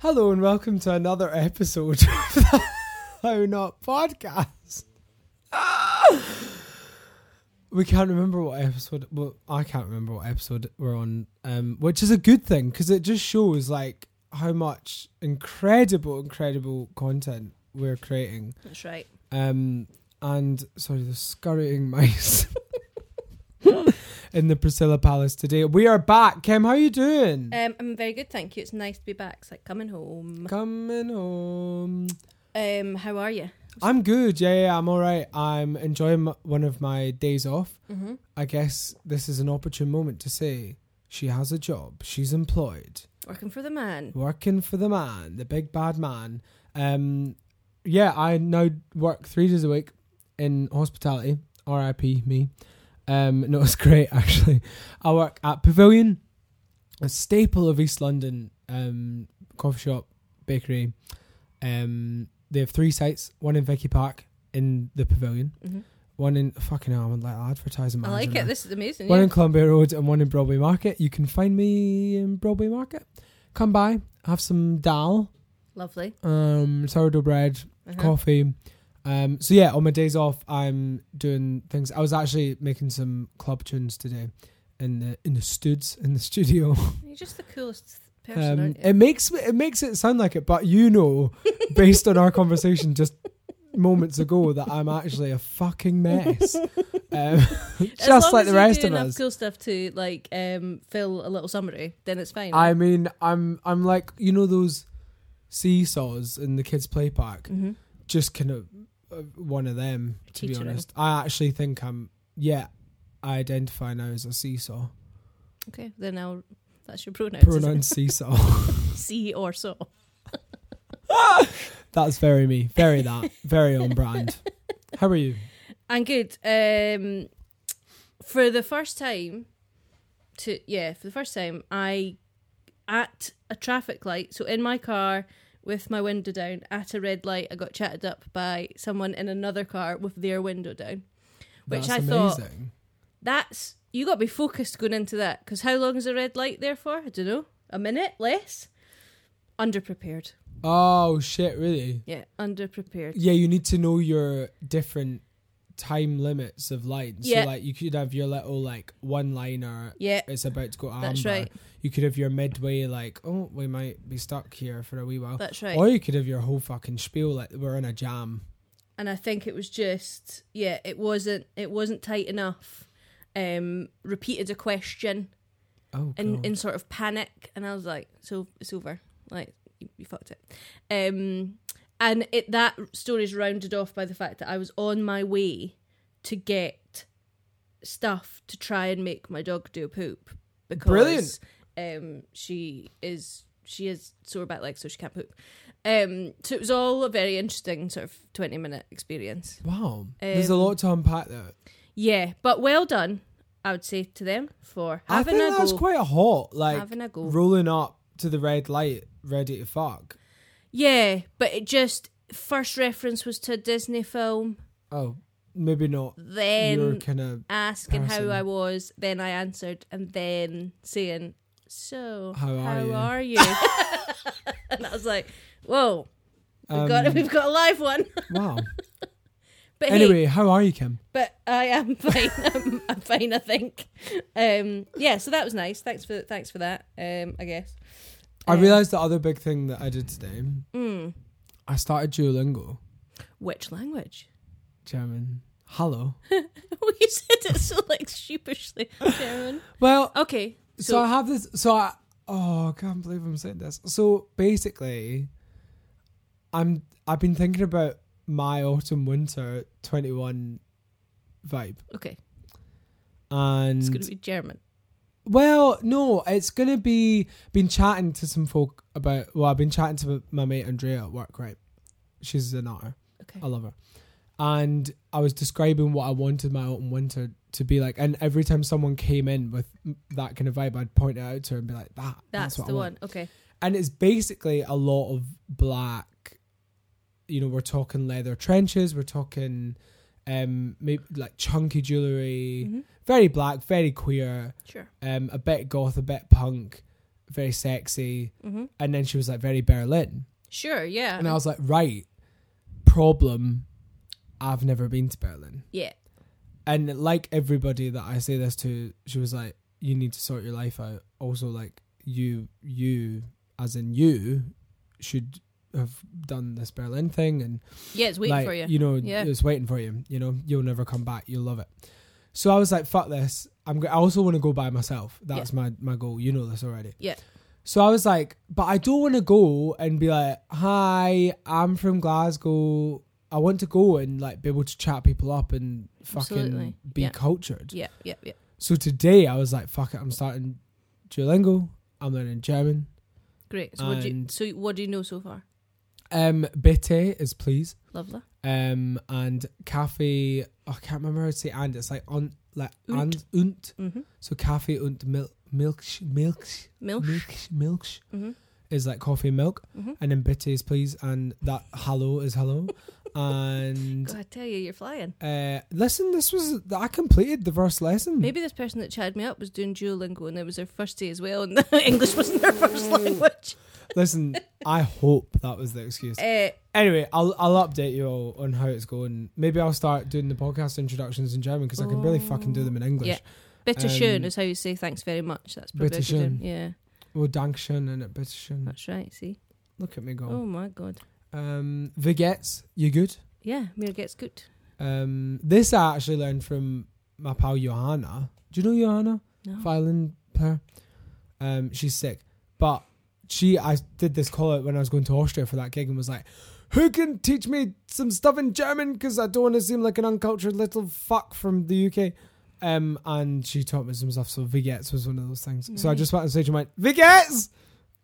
Hello and welcome to another episode of the How Not podcast. we can't remember what episode. Well, I can't remember what episode we're on, um, which is a good thing because it just shows like how much incredible, incredible content we're creating. That's right. Um, and sorry, the scurrying mice in the Priscilla Palace today. We are back. Kim, how are you doing? Um, I'm very good, thank you. It's nice to be back. It's like coming home. Coming home. Um, how are you? I'm good. Yeah, yeah, I'm all right. I'm enjoying m- one of my days off. Mm-hmm. I guess this is an opportune moment to say she has a job. She's employed, Working for the man. working for the man, the big bad man. Um, yeah, I now work three days a week in hospitality. R.I.P. me. Um, no, it's great actually. I work at Pavilion, a staple of East London um, coffee shop, bakery. Um, they have three sites: one in Vicky Park in the Pavilion, Mm-hmm. one in fucking hell, I'm like advertising. I like it. now. This is amazing. One yeah. in Columbia Road and one in Broadway Market. You can find me in Broadway Market. Come by, have some dal, Lovely. um, sourdough bread, Uh-huh. coffee. Um, so yeah, on my days off, I'm doing things. I was actually making some club tunes today in the in the studs in the studio. You're just the coolest person, Um, aren't you? it makes it makes it sound like it, but you know, based on our conversation just moments ago, that I'm actually a fucking mess. Um, just like the rest of us. cool stuff to like um, fill a little summary, then it's fine. I mean, I'm I'm like you know those seesaws in the kids' play park. mm-hmm. Just kind of uh, one of them. To be honest, I actually think I'm. Yeah, I identify now as a seesaw. Okay, then I'll. That's your pronouns. Pronoun seesaw. See or so. That's very me. Very that. Very on brand. How are you? I'm good. Um, for the first time, to yeah, for the first time, I at a traffic light. So in my car with my window down at a red light, I got chatted up by someone in another car with their window down. Which That's I thought- amazing. That's you got to be focused going into that because how long is a red light there for? I don't know. A minute less. Underprepared. Oh shit! Really? Yeah, underprepared. Yeah, you need to know your different time limits of lines. Yeah. So like you could have your little like one liner. Yeah, It's about to go amber. that's right. You could have your midway like, oh, we might be stuck here for a wee while. That's right. Or you could have your whole fucking spiel like we're in a jam. and I think it was just yeah, it wasn't it wasn't tight enough. Um, repeated a question Oh, in God. in sort of panic, and I was like, "So it's over, like you, you fucked it." Um, and it that story's rounded off by the fact that I was on my way to get stuff to try and make my dog do a poop because Brilliant. um she is she is sore back legs so she can't poop. Um, so it was all a very interesting sort of twenty minute experience. wow. There's a um, lot to unpack there. Yeah, but well done, I would say to them for I having think a that's go. quite a hot, like having a go. rolling up to the red light, ready to fuck. Yeah, but it just first reference was to a Disney film, Oh, maybe not. Then kind of asking person. how I was, then I answered, and then saying, "So How are you?" you?" and I was like, "Whoa, we've got um, we've got a live one." wow. But hey, Anyway, how are you, Kim? but I am fine. I'm, I'm fine, I think. Um, yeah, so that was nice. Thanks for thanks for that. Um, I guess. I realised the other big thing that I did today. Mm, I started Duolingo, which language? German. Hello. Oh, you said it so like sheepishly. German. Well, Okay. so, So, I have this. So I. Oh, I can't believe I'm saying this. So basically, I'm. I've been thinking about my autumn winter 21 vibe, okay, and it's going to be German. Well, no, it's gonna be. Been chatting to some folk about. Well, I've been chatting to my mate Andrea at work. Right, she's an otter. Okay. I love her. And I was describing what I wanted my autumn winter to be like, and every time someone came in with that kind of vibe, I'd point it out to her and be like, "That, that's, That's, what the I want." one. Okay. And it's basically a lot of black. You know, we're talking leather trenches. We're talking, um, maybe like chunky jewelry. Mhm. Very black, very queer Sure. um, a bit goth, a bit punk, very sexy, hmm and then she was like very Berlin, Sure, yeah. and I was like, right, problem. I've never been to Berlin, yeah. and like everybody that I say this to, she was like, you need to sort your life out. Also, like you, you, as in you, should have done this Berlin thing and Yeah, it's waiting like, for you. You know, Yeah. it's waiting for you. You know, you'll never come back. You'll love it. So I was like, fuck this. I'm. Go- I also want to go by myself. That's my my goal. You know this already. Yeah. So I was like, but I don't want to go and be like, hi, I'm from Glasgow. I want to go and like be able to chat people up and fucking Absolutely. be Yeah. cultured. Yeah, yeah, yeah. So today I was like, fuck it. I'm starting Duolingo. I'm learning German. Great. So what, do you, so what do you know so far? Um, bitte is please. Lovely. um and cafe oh, I can't remember how to say and it's like on like Und. and und Mm-hmm. so cafe und milk milk milk Milk. milk milk Mm-hmm. is like coffee and milk Mm-hmm. and then bitte is please and that hello is hello and God, I tell you, you're flying. uh listen this was I completed the first lesson Maybe this person that chatted me up was doing Duolingo and it was their first day as well, and English wasn't their first language. listen I hope that was the excuse Uh, anyway I'll I'll update you all on how it's going maybe I'll start doing the podcast introductions in German because I can really fucking do them in English Yeah. bitte schön Um, is how you say thanks very much. That's probably bitte schön. Yeah, well Dankeschön and it bitteschön that's right. See. look at me go Oh my god. Um, geht's? You good? Yeah, mir geht's gut. Um, this I actually learned from my pal Johanna. Do you know Johanna? No. Violin player. Um, she's sick, but she I did this call out when I was going to Austria for that gig and was like, "Who can teach me some stuff in German? Because I don't want to seem like an uncultured little fuck from the UK." Um, and she taught me some stuff. So wie geht's was one of those things. So I just went on stage and went, "Wie geht's?"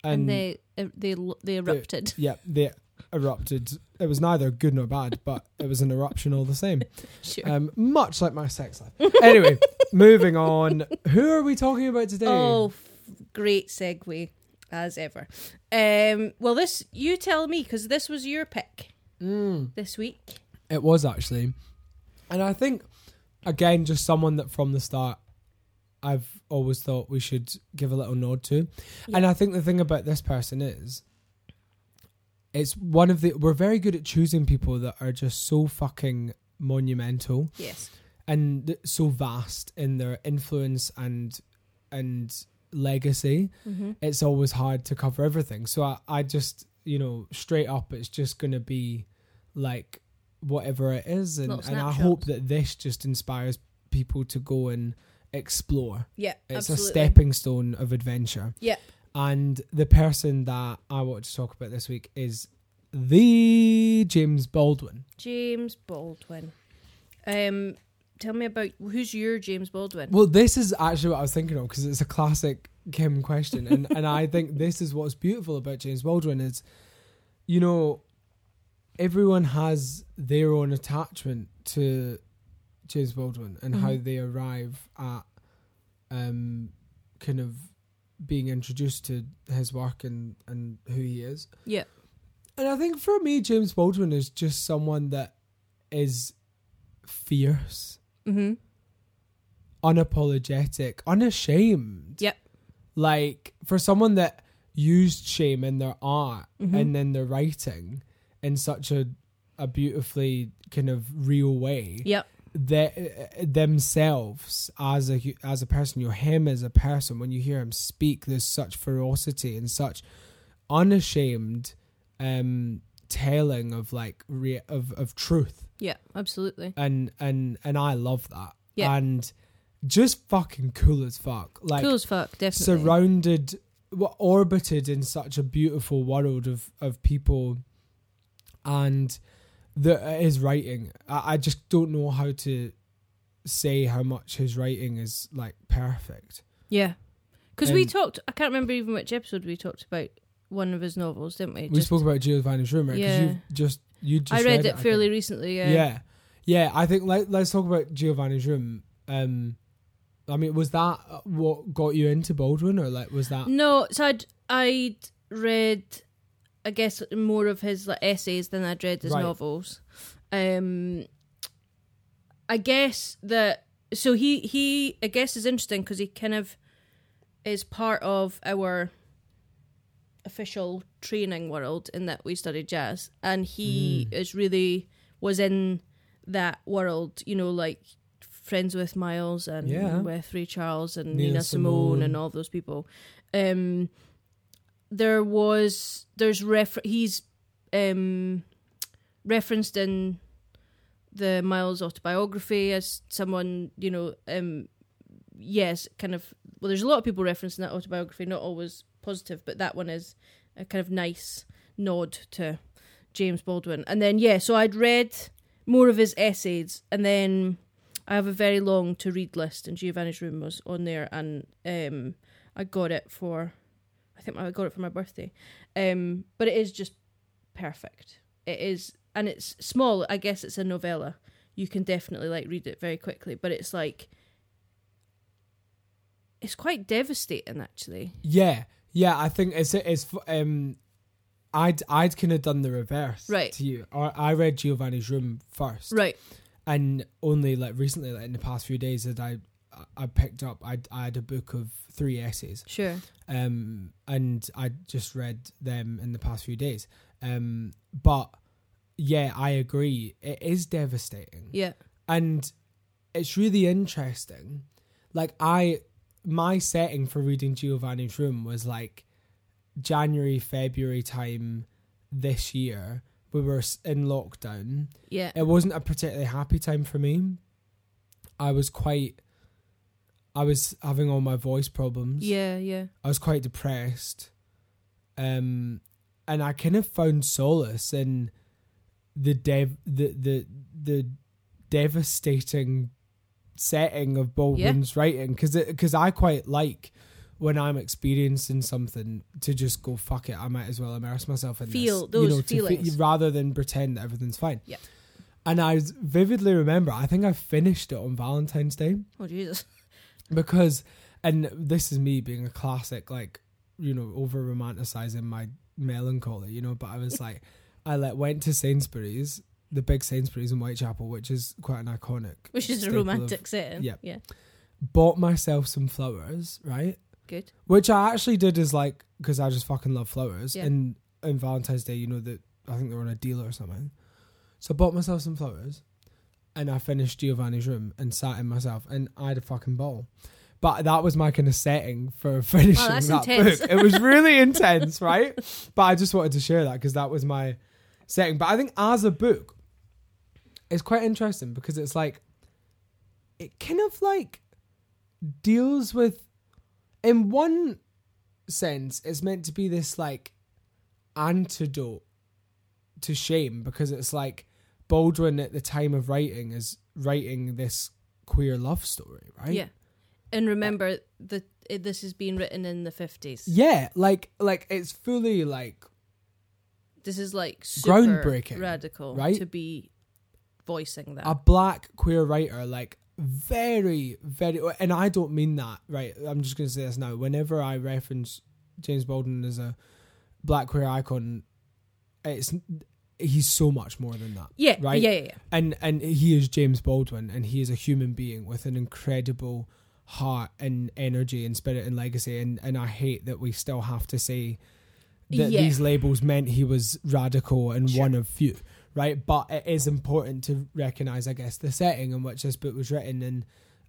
And, they uh, they they erupted. yeah, they erupted. It was neither good nor bad, but it was an eruption all the same. sure. Um, much like my sex life. Anyway, moving on. Who are we talking about today? Oh, great segue as ever. Um, well, this you tell me because this was your pick Mm, this week. it was actually, and I think again, just someone that from the start, I've always thought we should give a little nod to, Yeah. and I think the thing about this person is. It's one of the. We're very good at choosing people that are just so fucking monumental Yes. and so vast in their influence and and legacy. Mm-hmm. it's always hard to cover everything. So I, I just, you know, straight up, it's just going to be like whatever it is. And, and I hope that this just inspires people to go and explore. Yeah, It's absolutely. a stepping stone of adventure. Yep. And the person that I want to talk about this week is the James Baldwin. James Baldwin. Um, tell me about who's your James Baldwin? Well, this is actually what I was thinking of because it's a classic Kim question, and and I think this is what's beautiful about James Baldwin is, you know, everyone has their own attachment to James Baldwin and how Mhm. they arrive at, um, kind of being introduced to his work and and who he is. Yeah. And I think for me, James Baldwin is just someone that is fierce Mm-hmm. unapologetic, unashamed. Yep. Like for someone that used shame in their art Mhm. and then their writing in such a a beautifully kind of real way Yep. That themselves as a as a person, you know, him as a person, when you hear him speak, there's such ferocity and such unashamed um telling of like re- of of truth Yeah. Absolutely. and and and I love that. Yeah. And just fucking cool as fuck. Like cool as fuck. Definitely. surrounded well, orbited in such a beautiful world of of people and the his writing. I, I just don't know how to say how much his writing is like perfect. yeah. Because we talked. I can't remember even which episode we talked about one of his novels, didn't we? we spoke about Giovanni's room, right? Because Yeah. you just you just I read, read it I fairly recently. Yeah. Yeah. yeah, I think let, let's talk about Giovanni's room. Um, I mean, was that what got you into Baldwin, or like was that? No, so I'd I'd read, I guess, more of his like essays than I'd read his Right. novels. Um, I guess that so he he I guess is interesting because he kind of is part of our official training world in that we studied jazz, and he Mm. is really was in that world. You know, like friends with Miles and Yeah. with Ray Charles and Nina Nina, Simone, Simone. and all those people. Um, there was there's refer he's um referenced in the Miles autobiography as someone you know um yes kind of well there's a lot of people referencing that autobiography not always positive but that one is a kind of nice nod to James Baldwin. And then yeah so I'd read more of his essays and then I have a very long to read list and Giovanni's room was on there and um I got it for think I got it for my birthday. Um but it is just perfect. It is and it's small. I guess it's a novella. You can definitely like read it very quickly but it's like it's quite devastating actually. Yeah, yeah. I think it's it's um, I'd I'd kind of done the reverse Right. to you. Or I read Giovanni's Room first, right. And only like recently, like in the past few days, that I I picked up. I I had a book of three essays, sure um, and I just read them in the past few days. Um, but yeah, I agree. It is devastating yeah and it's really interesting. Like I, my setting for reading Giovanni's Room was like January, February time this year. We were in lockdown. yeah It wasn't a particularly happy time for me. I was quite. I was having all my voice problems. yeah yeah I was quite depressed. Um and I kind of found solace in the dev the the the devastating setting of Baldwin's writing because because I quite like when I'm experiencing something to just go fuck it I might as well immerse myself in Feel this, those you know, feelings. fe- rather than pretend that everything's fine. Yeah. And I vividly remember I think I finished it on Valentine's Day oh Jesus because and this is me being a classic like you know over romanticizing my melancholy you know but i was like i like went to sainsbury's the big sainsbury's in whitechapel which is quite an iconic which is a staple of- romantic setting yeah. yeah. Bought myself some flowers right? Good. Which i actually did is like because i just fucking love flowers. Yeah. and in valentine's day you know that i think they were on a deal or something. So i bought myself some flowers and i finished giovanni's room and sat in myself and i had a fucking ball but that was my kind of setting for finishing oh, that's that intense. book. It was really intense, right? But I just wanted to share that because that was my setting. But I think as a book, it's quite interesting because it's like it kind of like deals with in one sense it's meant to be this like antidote to shame because it's like Baldwin at the time of writing is writing this queer love story, right? yeah and remember that this is being written in the 50s Yeah, like like it's fully like this is like Groundbreaking, radical right? to be voicing that a black queer writer, like very, very, and I don't mean that, right? I'm just going to say this now. Whenever I reference James Baldwin as a black queer icon, it's he's so much more than that. yeah right? yeah yeah, yeah. and and he is James Baldwin, and he is a human being with an incredible heart and energy and spirit and legacy. And and I hate that we still have to say that Yeah. these labels meant he was radical and Sure. one of few, right? But it is important to recognize, I guess, the setting in which this book was written, and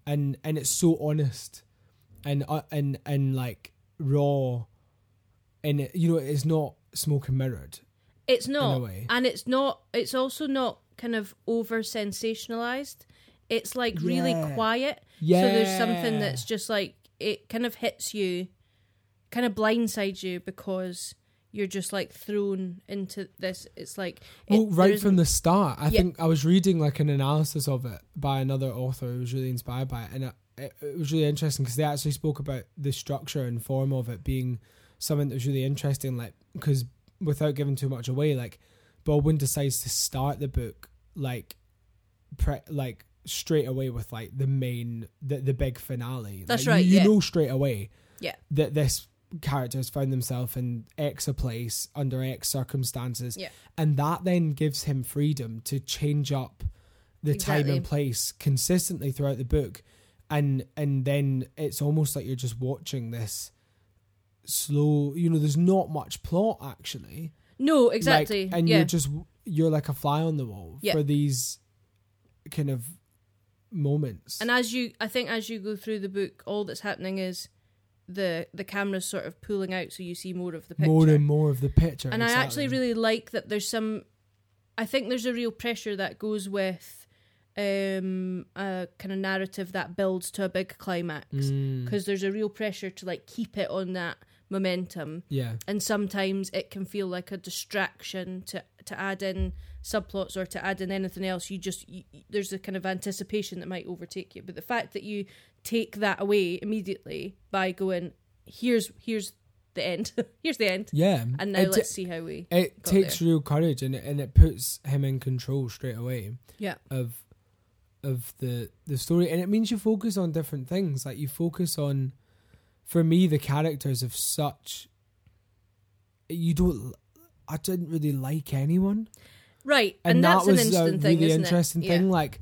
and and it's so honest, and uh, and and like raw, and it, you know it's not smoke and mirrored. It's not, and it's not. It's also not kind of over sensationalized. It's like really Yeah. quiet. Yeah, So there's something that's just like it kind of hits you, kind of blindsides you because you're just like thrown into this. It's like Well, right from the start, I Yeah. think I was reading like an analysis of it by another author who was really inspired by it, and it, it, it was really interesting because they actually spoke about the structure and form of it being something that was really interesting. Like, because without giving too much away, like Baldwin decides to start the book like, pre- like straight away with like the main, the the big finale. That's Like, right, You, you yeah. know straight away. Yeah. That this character has found himself in X a place under X circumstances Yeah. and that then gives him freedom to change up the time and place consistently throughout the book and and then it's almost like you're just watching this slow. You know, there's not much plot actually. No, Like, exactly. and yeah. you're just you're like a fly on the wall Yeah. for these kind of moments. And as you, I think, as you go through the book, all that's happening is the the camera's sort of pulling out, so you see more of the picture. more and more of the picture. and I actually really like that. There's some. I think there's a real pressure that goes with um a kind of narrative that builds to a big climax Mm, because there's a real pressure to like keep it on that momentum. Yeah, and sometimes it can feel like a distraction to to add in subplots or to add in anything else. You just you, there's a kind of anticipation that might overtake you. But the fact that you take that away immediately by going here's here's the end. Here's the end. Yeah. and now it, let's see how we it takes real courage, and it, and it puts him in control straight away. yeah. of of the the story. And it means you focus on different things. Like you focus on for me the characters of such you don't i didn't really like anyone right and, and, that that's was an a thing really interesting it? thing yeah. like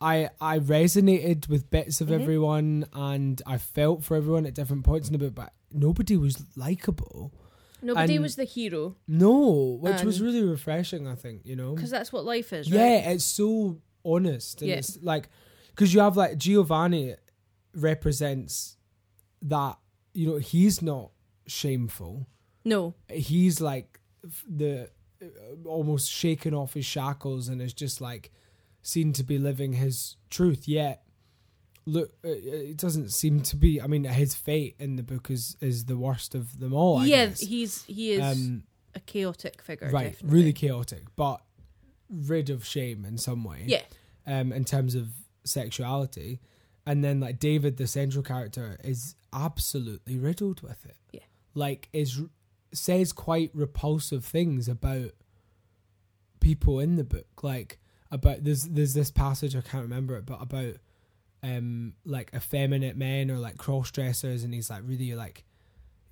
i i resonated with bits of Mhm. everyone and i felt for everyone at different points in the book but nobody was likable nobody and- was the hero no which was really refreshing i think you know because that's what life is yeah, it's so honest. And Yeah. it's like, because you have like Giovanni represents that, you know, he's not shameful. no He's like the uh, almost shaken off his shackles and is just like seen to be living his truth. Yet, look, uh, it doesn't seem to be. I mean, his fate in the book is is the worst of them all. I yeah guess. he's he is Um, a chaotic figure right, definitely. really chaotic, but rid of shame in some way. yeah um, in terms of sexuality. And then like David, the central character, is absolutely riddled with it. Yeah. Like is says quite repulsive things about people in the book. Like about there's there's this passage I can't remember it, but about um like effeminate men or like cross dressers and he's like really like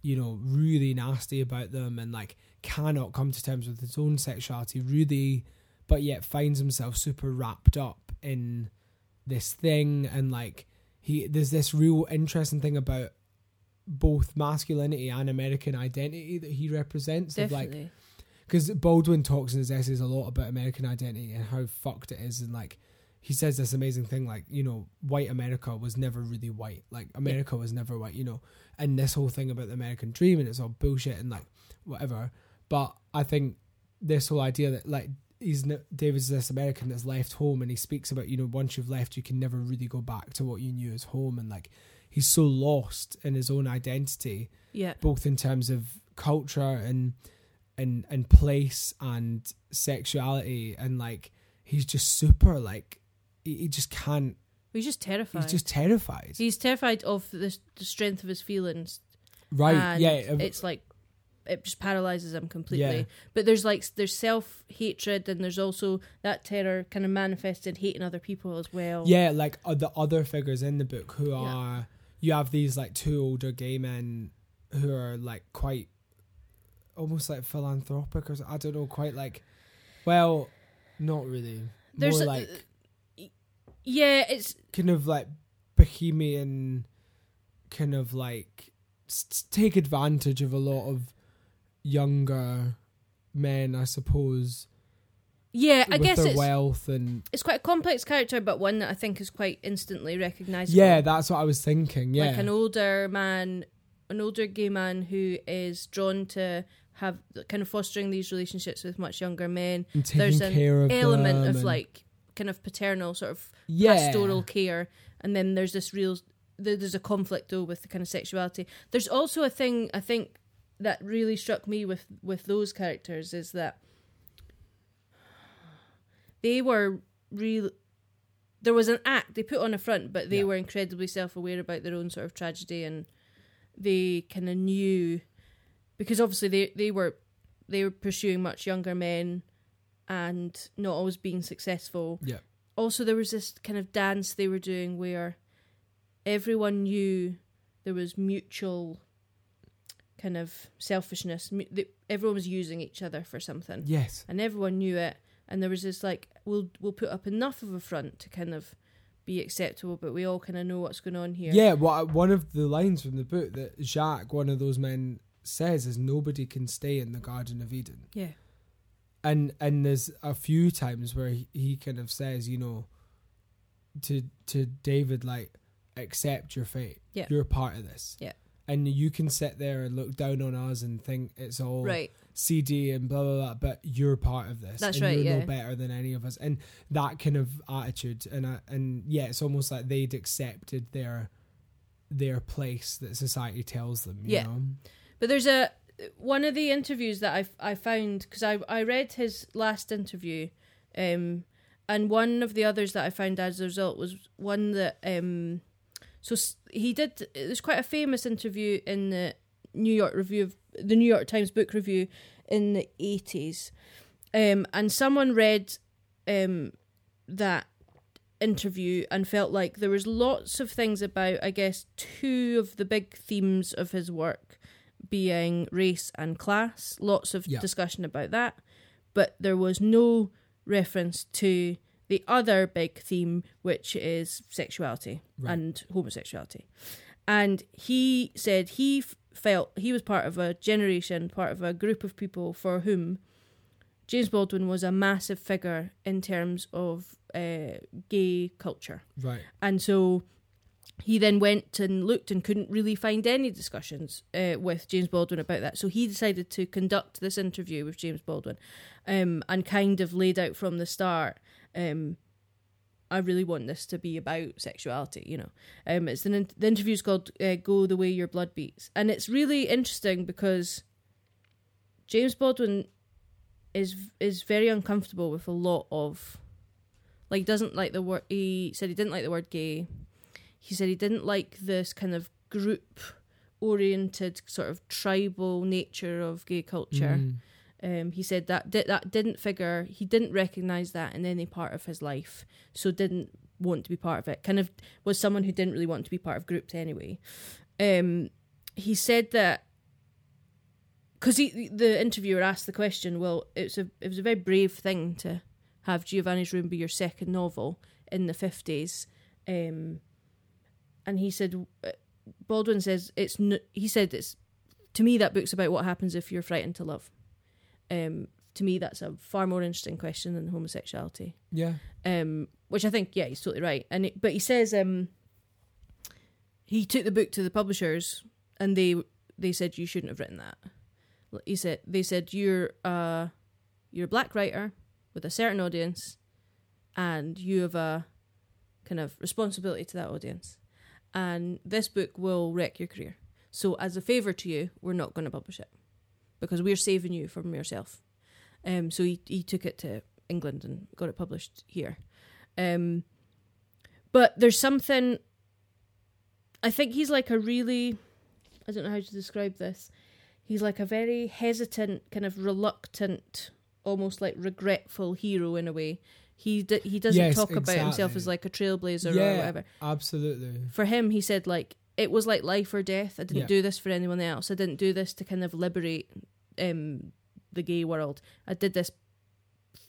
you know, really nasty about them and like cannot come to terms with his own sexuality, really but yet finds himself super wrapped up in this thing and like he there's this real interesting thing about both masculinity and American identity that he represents of like because Baldwin talks in his essays a lot about American identity and how fucked it is, and like he says this amazing thing, like you know, white America was never really white, like America was never white, you know, and this whole thing about the American dream and it's all bullshit and like whatever. But I think this whole idea that like he's David's this American that's left home, and he speaks about you know once you've left, you can never really go back to what you knew as home, and like he's so lost in his own identity yeah. both in terms of culture and and and place and sexuality. And like he's just super like he, he just can't he's just terrified. he's just terrified. He's terrified of the, the strength of his feelings. right. And yeah It's like it just paralyzes him completely. Yeah. But there's like there's self hatred and there's also that terror kind of manifested hating other people as well. yeah like uh, the other figures in the book who Yeah. are you have these like two older gay men who are like quite almost like philanthropic or I don't know quite like well not really There's more a- like Yeah, it's kind of like bohemian kind of like take advantage of a lot of younger men i suppose yeah, I guess it's wealth and it's quite a complex character but one that I think is quite instantly recognizable. yeah that's what i was thinking yeah Like an older man, an older gay man who is drawn to have kind of fostering these relationships with much younger men. There's an of element of like kind of paternal sort of yeah pastoral care and then there's this real there's a conflict though with the kind of sexuality there's also a thing i think that really struck me with with those characters is that they were real there was an act they put on a front but they Yeah. were incredibly self-aware about their own sort of tragedy and they kind of knew because obviously they they were they were pursuing much younger men and not always being successful yeah also there was this kind of dance they were doing where everyone knew there was mutual kind of selfishness everyone was using each other for something yes and everyone knew it and there was this like we'll we'll put up enough of a front to kind of be acceptable, but we all kind of know what's going on here. Yeah, well, one of the lines from the book that Jacques, one of those men, says is nobody can stay in the Garden of Eden. Yeah. And and there's a few times where he, he kind of says, you know, to to David like, accept your fate. Yeah. You're part of this. Yeah. And you can sit there and look down on us and think it's all Right. CD and blah blah blah, but you're part of this. That's and right, You're yeah. no better than any of us, and that kind of attitude, and uh, and yeah, it's almost like they'd accepted their their place that society tells them. You Yeah. know? But there's a one of the interviews that I I found because I I read his last interview, um, and one of the others that I found as a result was one that um, so he did. There's quite a famous interview in the New York Review of the New York Times Book Review in the eighties, um, and someone read um that interview and felt like there was lots of things about I guess two of the big themes of his work being race and class, lots of Yeah. discussion about that, but there was no reference to the other big theme, which is sexuality Right. and homosexuality. And he said he f- felt he was part of a generation, part of a group of people for whom James Baldwin was a massive figure in terms of uh, gay culture. Right. And so he then went and looked and couldn't really find any discussions uh, with James Baldwin about that. So he decided to conduct this interview with James Baldwin um, and kind of laid out from the start. Um, I really want this to be about sexuality, you know. Um, it's an, the interview's called uh, "Go the Way Your Blood Beats," and it's really interesting because James Baldwin is is very uncomfortable with a lot of, like, doesn't like the word. He said he didn't like the word gay. He said he didn't like this kind of group oriented sort of tribal nature of gay culture. Mm. Um, he said that di- that didn't figure. He didn't recognize that in any part of his life, so didn't want to be part of it. Kind of was someone who didn't really want to be part of groups anyway. Um, he said that because the interviewer asked the question. Well, it's a it was a very brave thing to have Giovanni's Room be your second novel in the fifties, um, and he said uh, Baldwin says it's n- he said it's to me that book's about what happens if you're frightened to love. Um, to me, that's a far more interesting question than homosexuality. Yeah. Um, which I think, yeah, he's totally right. And it, but he says um, he took the book to the publishers, and they they said you shouldn't have written that. He said they said you're uh you're a black writer with a certain audience, and you have a kind of responsibility to that audience, and this book will wreck your career. So as a favor to you, we're not going to publish it because we're saving you from yourself. Um, so he he took it to England and got it published here. Um, but there's something. I think he's like a really, I don't know how to describe this. He's like a very hesitant, kind of reluctant, almost like regretful hero in a way. He d- he doesn't Yes, talk about himself as like a trailblazer Yeah. or whatever Absolutely. for him, he said like it was like life or death. I didn't Yeah. do this for anyone else. I didn't do this to kind of liberate um, the gay world. I did this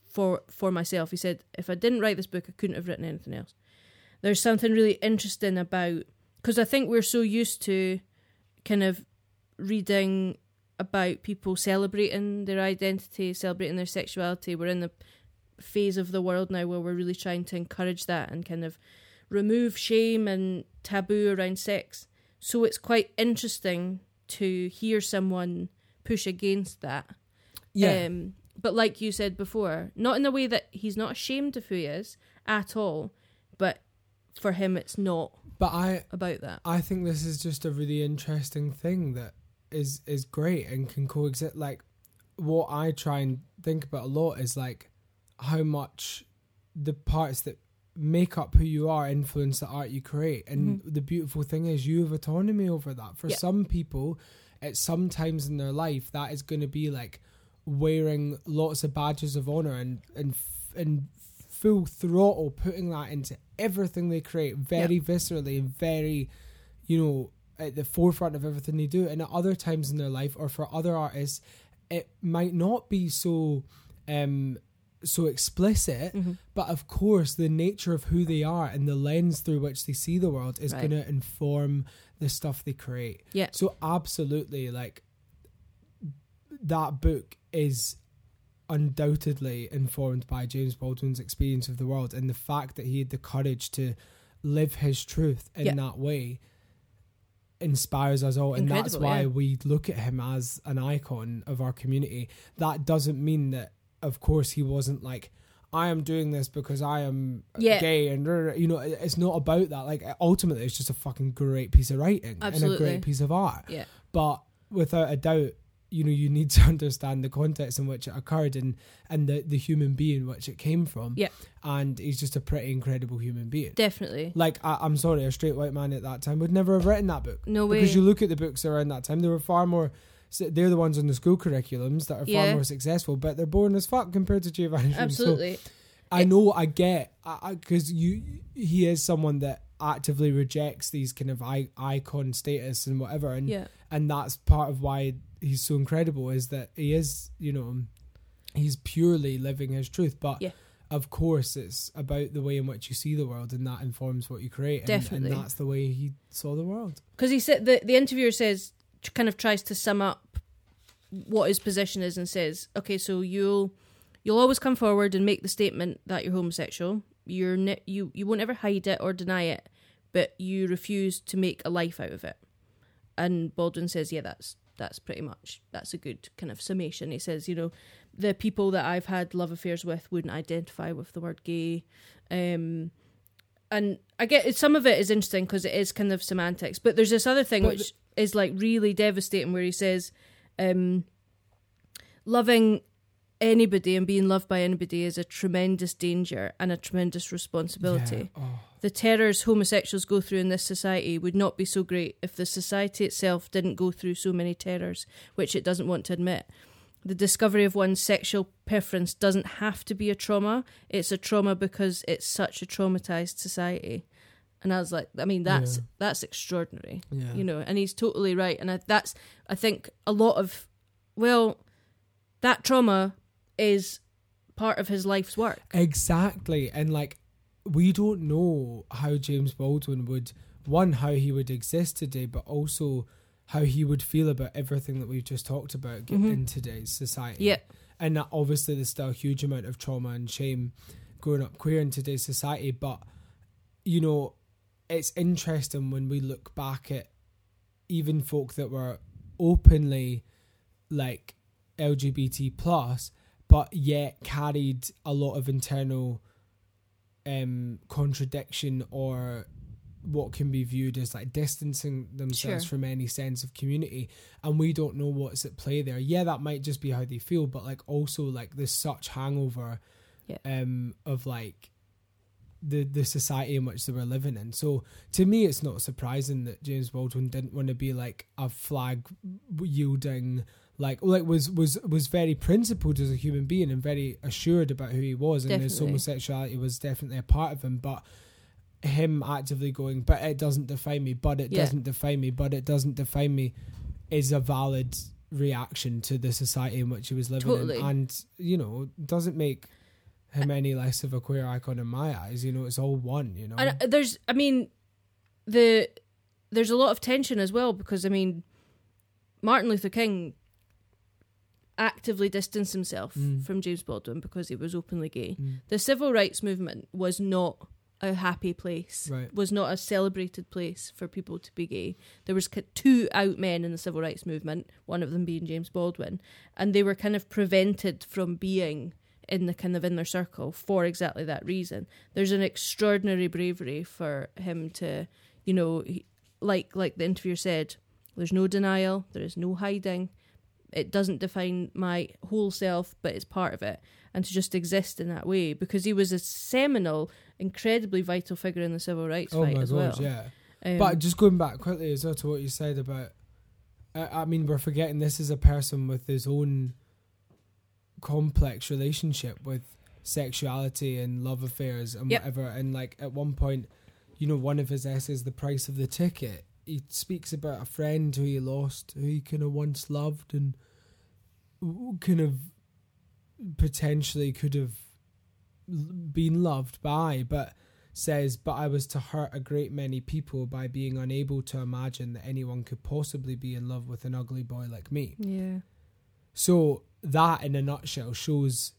for for myself. He said if I didn't write this book, I couldn't have written anything else. There's something really interesting about because I think we're so used to kind of reading about people celebrating their identity, celebrating their sexuality. We're in the phase of the world now where we're really trying to encourage that and kind of remove shame and taboo around sex. So it's quite interesting to hear someone push against that. Yeah. Um, but like you said before, not in the way that he's not ashamed of who he is at all, but for him, it's not but I about that. I think this is just a really interesting thing that is is great and can coexist. Like what I try and think about a lot is like how much the parts that make up who you are influence the art you create. And the beautiful thing is you have autonomy over that. For Yeah. some people, at some times in their life, that is going to be like wearing lots of badges of honor and and and full throttle putting that into everything they create very viscerally and very you know at the forefront of everything they do and at other times in their life or for other artists it might not be so um so explicit. Mhm. But of course, the nature of who they are and the lens through which they see the world is Right. going to inform the stuff they create. Yeah. So absolutely, like that book is undoubtedly informed by James Baldwin's experience of the world and the fact that he had the courage to live his truth in Yeah. that way inspires us all and that's why yeah. we look at him as an icon of our community that doesn't mean that of course he wasn't like I am doing this because I am Yeah. gay and you know it's not about that like ultimately it's just a fucking great piece of writing and a great piece of art Yeah. but without a doubt you know you need to understand the context in which it occurred and and the the human being which it came from Yeah. and he's just a pretty incredible human being Definitely. like I, i'm sorry a straight white man at that time would never have written that book No way. because you look at the books around that time they were far more so they're the ones on the school curriculums that are far Yeah. more successful but they're boring as fuck compared to Giovanni's Room. So Absolutely. I know I get because you he is someone that actively rejects these kind of I, icon status and whatever and yeah. and that's part of why he's so incredible is that he is you know he's purely living his truth but Yeah. of course it's about the way in which you see the world and that informs what you create and, Definitely. and that's the way he saw the world because he said the the interviewer says kind of tries to sum up what his position is and says, okay, so you'll you'll always come forward and make the statement that you're homosexual. You're ne- you you won't ever hide it or deny it, but you refuse to make a life out of it. And Baldwin says, yeah, that's that's pretty much that's a good kind of summation. He says, you know, the people that I've had love affairs with wouldn't identify with the word gay. Um, and I get some of it is interesting because it is kind of semantics, but there's this other thing But which is like really devastating where he says, um, loving anybody and being loved by anybody is a tremendous danger and a tremendous responsibility. Yeah. Oh. The terrors homosexuals go through in this society would not be so great if the society itself didn't go through so many terrors, which it doesn't want to admit. The discovery of one's sexual preference doesn't have to be a trauma. It's a trauma because it's such a traumatized society. And I was like, I mean, that's Yeah. that's extraordinary, yeah you know. And he's totally right. And I, that's, I think, a lot of, well, that trauma is part of his life's work. Exactly. And like we don't know how James Baldwin would one, how he would exist today, but also how he would feel about everything that we've just talked about Mhm. in today's society. Yeah, And that obviously there's still a huge amount of trauma and shame growing up queer in today's society, but you know, it's interesting when we look back at even folk that were openly like LGBT plus, but yet carried a lot of internal um contradiction or what can be viewed as like distancing themselves Sure. from any sense of community and we don't know what's at play there yeah that might just be how they feel but like also like there's such hangover Yeah. um of like the the society in which they were living in so to me it's not surprising that James Baldwin didn't want to be like a flag yielding like like was was was very principled as a human being and very assured about who he was and his homosexuality was definitely a part of him but him actively going but it doesn't define me but it Yeah. doesn't define me but it doesn't define me is a valid reaction to the society in which he was living Totally. in and you know doesn't make him any less of a queer icon in my eyes you know it's all one you know and uh, there's, I mean, the there's a lot of tension as well because I mean, Martin Luther King actively distanced himself Mm. from James Baldwin because he was openly gay. Mm, The civil rights movement was not a happy place. Right. Was not a celebrated place for people to be gay. There was two out men in the civil rights movement, one of them being James Baldwin, and they were kind of prevented from being in the kind of inner circle for exactly that reason. There's an extraordinary bravery for him to, you know, he, like like the interviewer said, there's no denial, there is no hiding. It doesn't define my whole self, but it's part of it. And to just exist in that way, because he was a seminal, incredibly vital figure in the civil rights oh fight my as god well. yeah Um, but just going back quickly as well to what you said about I, I mean we're forgetting this is a person with his own complex relationship with sexuality and love affairs and Yep. whatever and like at one point you know one of his essays the price of the ticket he speaks about a friend who he lost who he kind of once loved and kind of potentially could have been loved by, but says, But I was to hurt a great many people by being unable to imagine that anyone could possibly be in love with an ugly boy like me. Yeah. So, that in a nutshell shows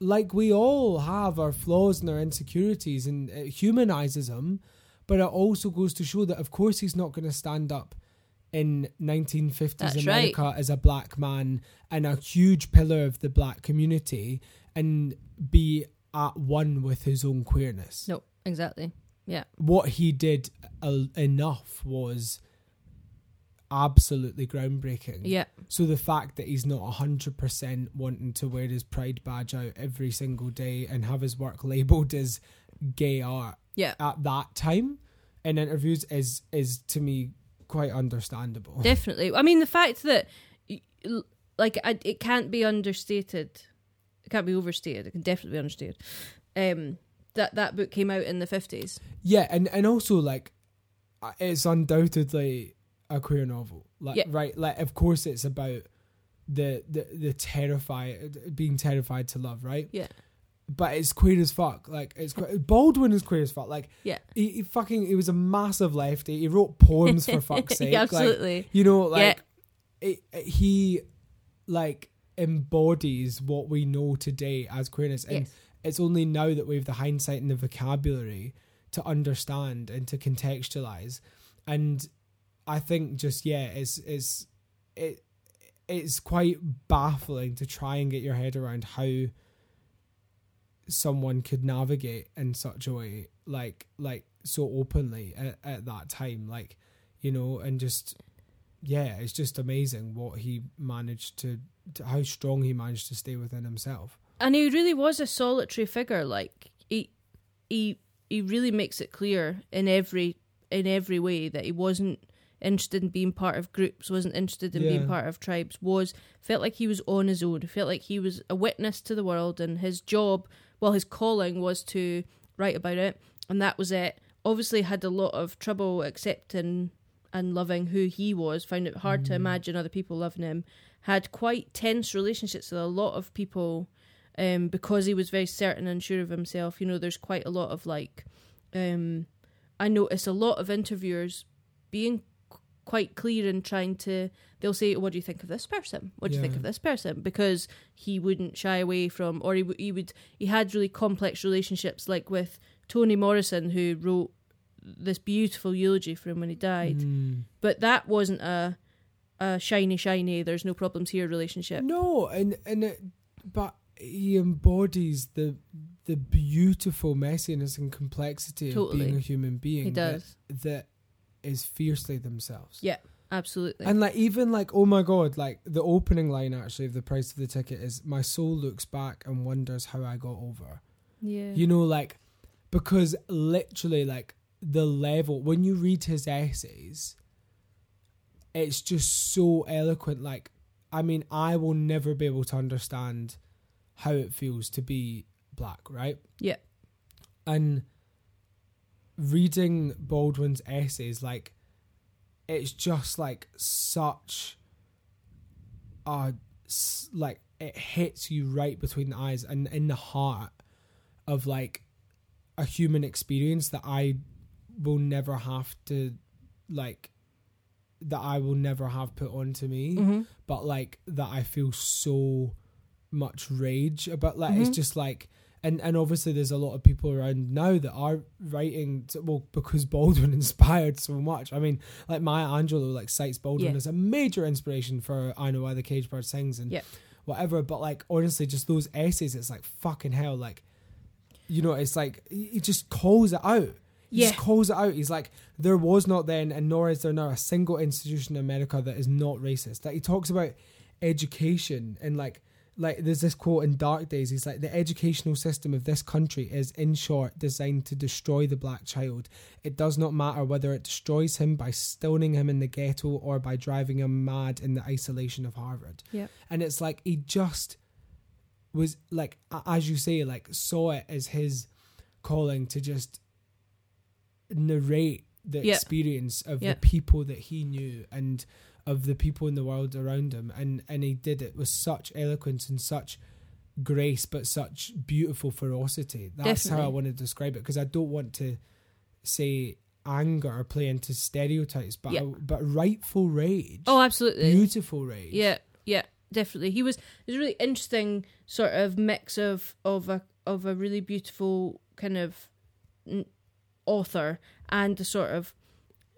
like we all have our flaws and our insecurities, and it humanizes him, but it also goes to show that, of course, he's not going to stand up in 1950s That's America as a black man and a huge pillar of the black community and be at one with his own queerness. No, exactly. Yeah. What he did uh, enough was absolutely groundbreaking. Yeah. So the fact that he's not hundred percent wanting to wear his pride badge out every single day and have his work labelled as gay art Yeah. at that time in interviews is is to me quite understandable. Definitely. I mean, the fact that, like, I, it can't be understated. It can't be overstated. It can definitely be understated. Um, that that book came out in the fifties. Yeah, and and also like it's undoubtedly a queer novel. Like Yeah. right, like of course it's about the the the terrified being terrified to love, right? Yeah. But it's queer as fuck. Like it's que- Baldwin is queer as fuck. Like Yeah. he, he fucking he was a massive lefty. He wrote poems for fuck's sake. yeah, Like, absolutely. you know, like it, it- he like embodies what we know today as queerness, and yes. it's only now that we have the hindsight and the vocabulary to understand and to contextualize. And I think just yeah, it's it's it it's quite baffling to try and get your head around how someone could navigate in such a way like like so openly at, at that time like you know and just yeah it's just amazing what he managed to, to how strong he managed to stay within himself and he really was a solitary figure. Like he, he, he really makes it clear in every in every way that he wasn't interested in being part of groups, wasn't interested in Yeah. being part of tribes. Was felt like he was on his own. Felt like he was a witness to the world, and his job, well, his calling was to write about it, and that was it. Obviously, had a lot of trouble accepting and loving who he was. Found it hard to Mm. imagine other people loving him. Had quite tense relationships with a lot of people um, because he was very certain and sure of himself. You know, there's quite a lot of like, um, I notice a lot of interviewers being quite clear in trying to. They'll say, "What do you think of this person? What do you think of this person?" Because he wouldn't shy away from, or he w- he would he had really complex relationships, like with Toni Morrison, who wrote this beautiful eulogy for him when he died. Mm. But that wasn't a a shiny shiny. There's no problems here relationship. No, and and it, but he embodies the the beautiful messiness and complexity of being a human being. He that- does that is fiercely themselves. Yeah. absolutely. And like even like oh my god, like the opening line actually of the price of the ticket is my soul looks back and wonders how I got over. yeah, You know, like because literally like the level when you read his essays, it's just so eloquent. Like, I mean, I will never be able to understand how it feels to be black, right? Yeah. And reading Baldwin's essays, like, it's just like such a like it hits you right between the eyes and in the heart of like a human experience that I will never have to like that I will never have put onto me hmm but like that I feel so much rage about like it's Mhm. just like and and obviously there's a lot of people around now that are writing to, well because Baldwin inspired so much I mean like Maya Angelou like cites Baldwin Yeah. as a major inspiration for I Know Why the Cage Bird Sings and whatever but like honestly just those essays it's like fucking hell like you know it's like he he just calls it out he Yeah. just calls it out. He's like, there was not then, and nor is there now, a single institution in America that is not racist. Like he talks about education and like, like there's this quote in Dark Days. He's like, the educational system of this country is, in short, designed to destroy the black child. It does not matter whether it destroys him by stoning him in the ghetto or by driving him mad in the isolation of Harvard. Yeah. and it's like he just was like, as you say, like saw it as his calling to just narrate the Yeah. experience of Yeah. the people that he knew and of the people in the world around him and and he did it with such eloquence and such grace but such beautiful ferocity. That's how I want to describe it because I don't want to say anger or play into stereotypes, but Yeah. but rightful rage, Oh, absolutely. beautiful rage. Yeah, yeah, definitely. He was. It was a really interesting sort of mix of of a of a really beautiful kind of author and a sort of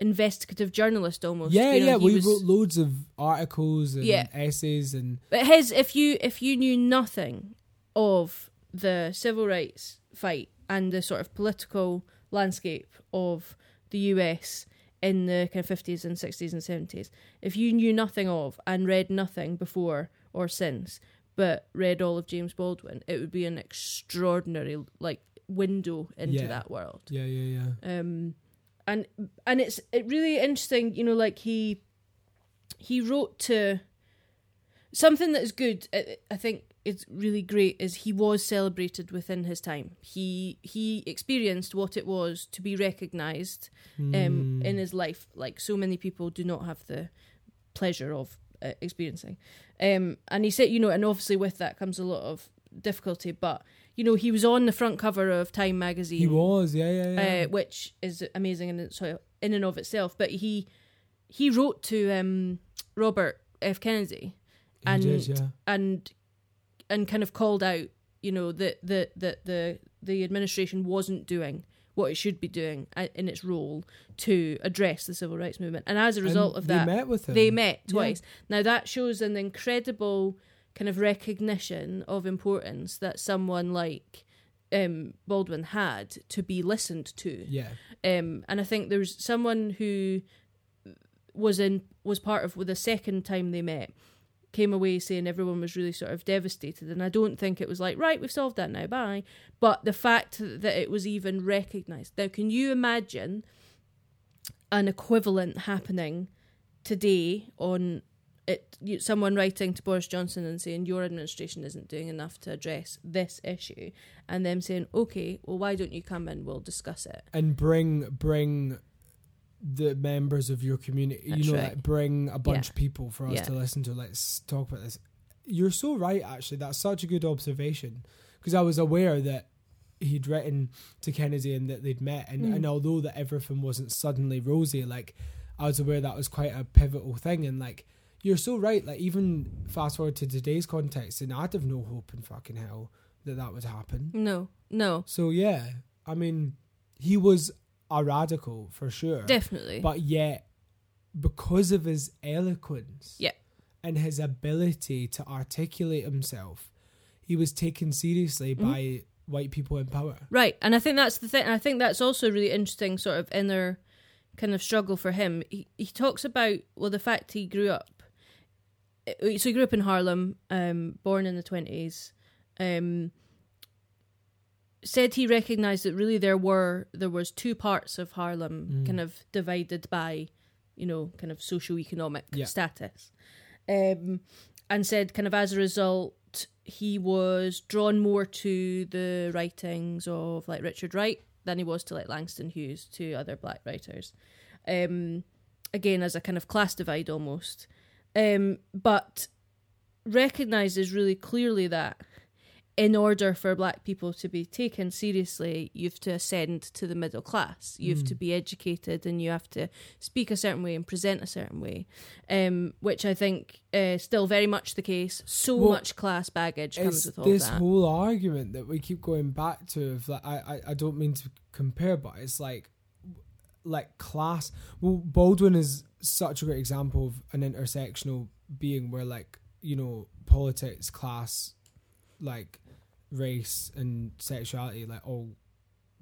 investigative journalist almost. Yeah, you know, yeah. We was- wrote loads of articles and Yeah. essays and But his, if you if you knew nothing of the civil rights fight and the sort of political landscape of the US in the kind of fifties and sixties and seventies, if you knew nothing of and read nothing before or since, but read all of James Baldwin, it would be an extraordinary like window into Yeah. that world yeah, yeah, yeah. um and and it's it really interesting you know like he he wrote to something that is good I, think it's really great is he was celebrated within his time he he experienced what it was to be recognized um Mm. in his life like so many people do not have the pleasure of uh, experiencing um and he said you know and obviously with that comes a lot of difficulty but you know he was on the front cover of time magazine He was, yeah, yeah, yeah. uh, which is amazing in in and of itself. But he he wrote to um, Robert F Kennedy He and did, yeah. and and kind of called out, you know, that the that the the administration wasn't doing what it should be doing uh, in its role to address the civil rights movement. And as a result And of they that, met with him. they met Yeah. twice. Now that shows an incredible kind of recognition of importance that someone like um, Baldwin had to be listened to. Yeah, Um, and I think there was someone who was in was part of the second time they met came away saying everyone was really sort of devastated. And I don't think it was like right we've solved that now bye. But the fact that it was even recognized. Now can you imagine an equivalent happening today on it you, someone writing to Boris Johnson and saying your administration isn't doing enough to address this issue and them saying okay well why don't you come in we'll discuss it and bring bring the members of your community. That's you know, right. like bring a bunch Yeah. of people for us Yeah. to listen to. Let's talk about this. You're so right. Actually, that's such a good observation because I was aware that he'd written to Kennedy and that they'd met, and, Mm. and although that everything wasn't suddenly rosy, like I was aware that was quite a pivotal thing, and like. You're so right. Like even fast forward to today's context, and I'd have no hope in fucking hell that that would happen. no no So yeah, I mean, he was a radical for sure. definitely But yet, because of his eloquence Yeah. and his ability to articulate himself, he was taken seriously Mm-hmm. by white people in power. Right, and I think that's the thing. I think that's also a really interesting sort of inner kind of struggle for him. He he talks about well the fact he grew up. Uh, So he grew up in Harlem, um, born in the twenties. Um, said he recognized that really there were there was two parts of Harlem, Mm. kind of divided by, you know, kind of socioeconomic Yeah. status, um, and said kind of as a result he was drawn more to the writings of like Richard Wright than he was to like Langston Hughes to other black writers. Um, again, as a kind of class divide almost, um, but recognizes really clearly that in order for black people to be taken seriously, you have to ascend to the middle class. You have to be educated and you have to speak a certain way and present a certain way, um, which I think uh, still very much the case. So Well, much class baggage comes with all this that. whole argument that we keep going back to. Of like, I, I, I don't mean to compare, but it's like, like class. Well, Baldwin is such a great example of an intersectional being where, like, you know, politics, class, like race and sexuality, like all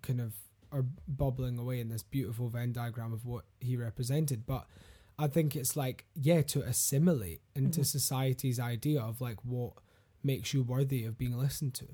kind of are bubbling away in this beautiful Venn diagram of what he represented. But I think it's like, yeah, to assimilate into Mhm. society's idea of like what makes you worthy of being listened to.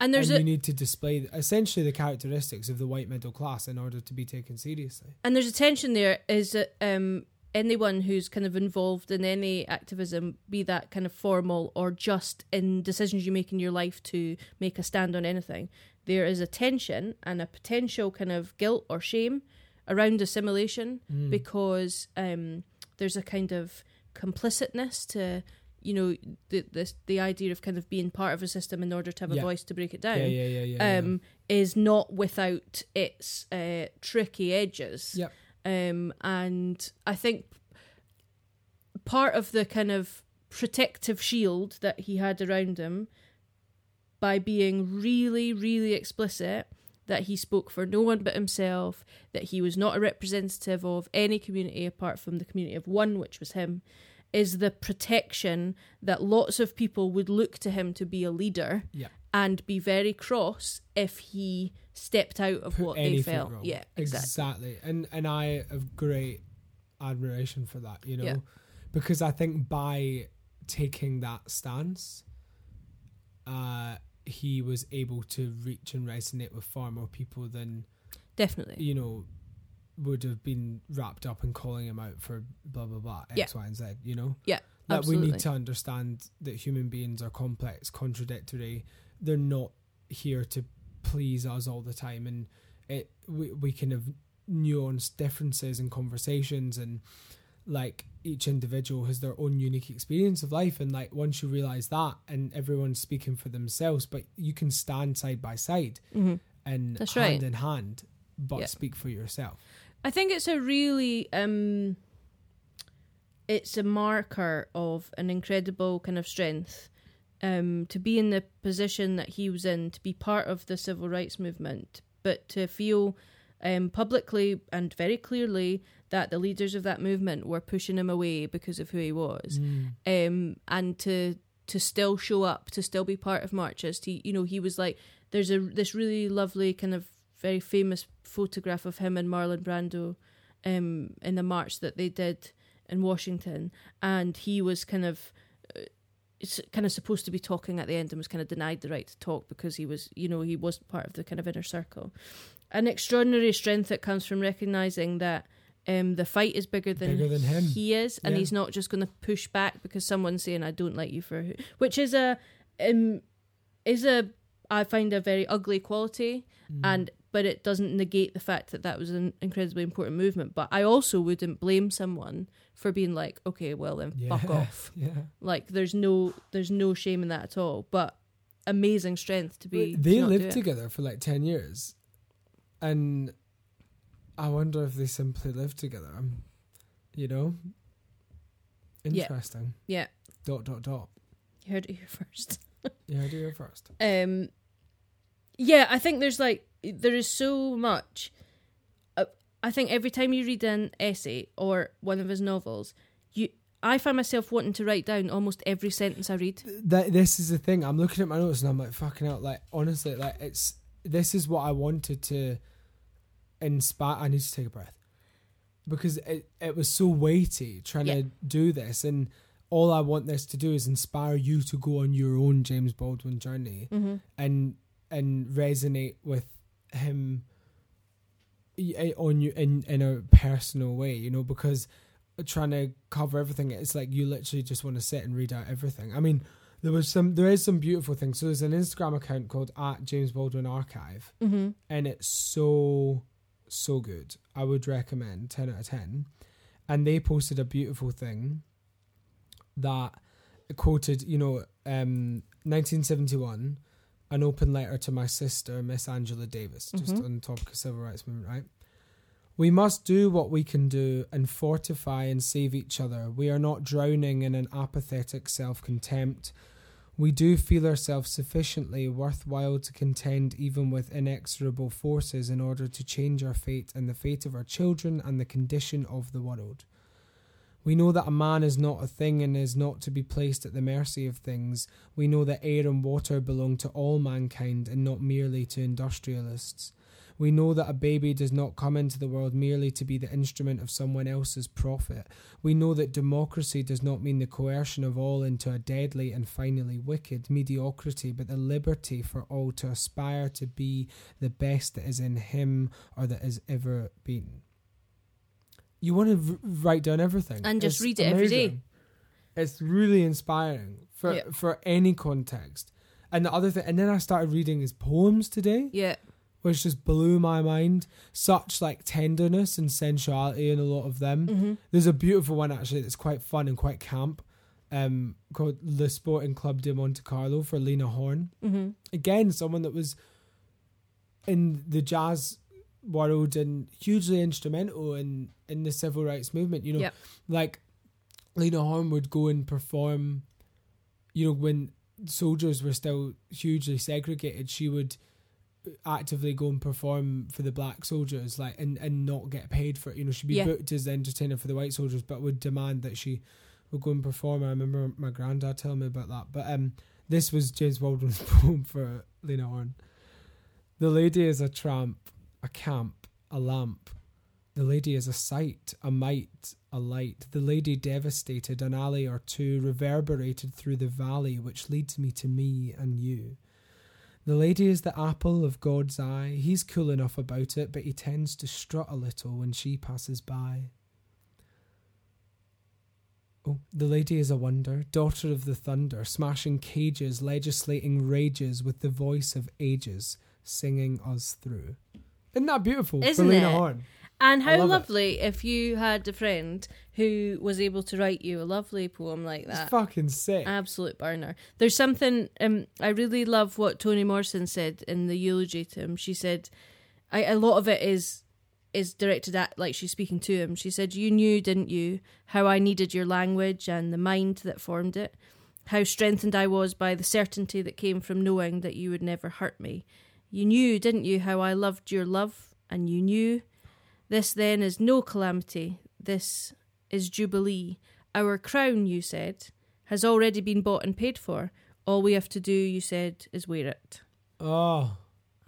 And there's and a you need to display essentially the characteristics of the white middle class in order to be taken seriously. and there's a tension there is that um anyone who's kind of involved in any activism be that kind of formal or just in decisions you make in your life to make a stand on anything there is a tension and a potential kind of guilt or shame around assimilation Mm. because um there's a kind of complicitness to you know the this the idea of kind of being part of a system in order to have a voice to break it down yeah, yeah, yeah, yeah. um, is not without its uh, tricky edges. Yep. Um, and I think part of the kind of protective shield that he had around him by being really, really explicit that he spoke for no one but himself, that he was not a representative of any community apart from the community of one, which was him, is the protection that lots of people would look to him to be a leader Yeah. and be very cross if he stepped out of Put what they felt. wrong. Yeah, exactly. exactly. And and I have great admiration for that, you know, Yeah. because I think by taking that stance, uh, he was able to reach and resonate with far more people than Definitely. you know would have been wrapped up in calling him out for blah blah blah X, Y, Yeah. and Z. You know, Yeah, that we need to understand that human beings are complex, contradictory. They're not here to please us all the time, and it we we can have nuanced differences in conversations and like each individual has their own unique experience of life and like once you realize that and everyone's speaking for themselves but you can stand side by side hmm and That's hand right. in hand but Yeah. speak for yourself I think it's a really um it's a marker of an incredible kind of strength um to be in the position that he was in to be part of the civil rights movement but to feel um publicly and very clearly that the leaders of that movement were pushing him away because of who he was Mm. um, and to to still show up, to still be part of marches. To you know, he was like, there's a this really lovely kind of very famous photograph of him and Marlon Brando, um, in the march that they did in Washington, and he was kind of. uh, kind of supposed to be talking at the end and was kind of denied the right to talk because he was, you know, he wasn't part of the kind of inner circle. An extraordinary strength that comes from recognizing that um, the fight is bigger than, Bigger than him. he is, and Yeah. he's not just going to push back because someone's saying I don't like you for who, which is a um, is a I find a very ugly quality, Mm. and but it doesn't negate the fact that that was an incredibly important movement. But I also wouldn't blame someone for being like, okay, well then fuck off. yeah Like there's no there's no shame in that at all. But amazing strength to be. they to lived together for like 10 years and i wonder if they simply lived together you know interesting Yeah, dot dot dot you heard it here first. yeah do it first um yeah i think there's like there is so much uh, i think every time you read an essay or one of his novels you i find myself wanting to write down almost every sentence i read that this is the thing i'm looking at my notes and i'm like fucking out like honestly like it's this is what i wanted to inspire i need to take a breath because it, it was so weighty trying Yeah. to do this and all i want this to do is inspire you to go on your own james baldwin journey mm-hmm. and and resonate with him on you in in a personal way you know because trying to cover everything it's like you literally just want to sit and read out everything. I mean there was some there is some beautiful things. So there's an instagram account called at james baldwin archive Mm-hmm. and it's so so good. I would recommend 10 out of 10 and they posted a beautiful thing that quoted you know um 1971 an open letter to my sister miss angela davis just Mhm. on the topic of civil rights movement right we must do what we can do and fortify and save each other. We are not drowning in an apathetic self contempt. We do feel ourselves sufficiently worthwhile to contend even with inexorable forces in order to change our fate and the fate of our children and the condition of the world. We know that a man is not a thing and is not to be placed at the mercy of things. We know that air and water belong to all mankind and not merely to industrialists. We know that a baby does not come into the world merely to be the instrument of someone else's profit. We know that democracy does not mean the coercion of all into a deadly and finally wicked mediocrity, but the liberty for all to aspire to be the best that is in him or that has ever been. You want to v- write down everything And just It's read it every day. It's really inspiring for Yeah. for any context. And the other thing, and then I started reading his poems today yeah which just blew my mind. Such like tenderness and sensuality in a lot of them. mm-hmm. There's a beautiful one actually that's quite fun and quite camp um, called Le Sporting Club de Monte Carlo for Lena Horne. Mm-hmm. Again, someone that was in the jazz world and hugely instrumental in in the civil rights movement. You know, Yep. like Lena Horne would go and perform. You know, when soldiers were still hugely segregated, she would actively go and perform for the black soldiers, like and and not get paid for it. You know, she'd be Yeah. booked as the entertainer for the white soldiers, but would demand that she would go and perform. I remember my granddad telling me about that. But um, this was James Baldwin's poem for Lena Horne. The lady is a tramp, a camp, a lamp. The lady is a sight, a might, a light. The lady devastated, an alley or two reverberated through the valley which leads me to me and you. The lady is the apple of God's eye. He's cool enough about it, but he tends to strut a little when she passes by. Oh, the lady is a wonder, daughter of the thunder, smashing cages, legislating rages with the voice of ages, singing us through. Isn't that beautiful? Isn't for Lena it? Horne. And how love lovely if you had a friend who was able to write you a lovely poem like that. It's fucking sick. Absolute burner. There's something um, I really love what Toni Morrison said in the eulogy to him. She said, I, a lot of it is is directed at like she's speaking to him. She said, "You knew, didn't you, how I needed your language and the mind that formed it? How strengthened I was by the certainty that came from knowing that you would never hurt me. You knew, didn't you, how I loved your love, and you knew." This then is no calamity. This is jubilee. Our crown, you said, has already been bought and paid for. All we have to do, you said, is wear it. oh,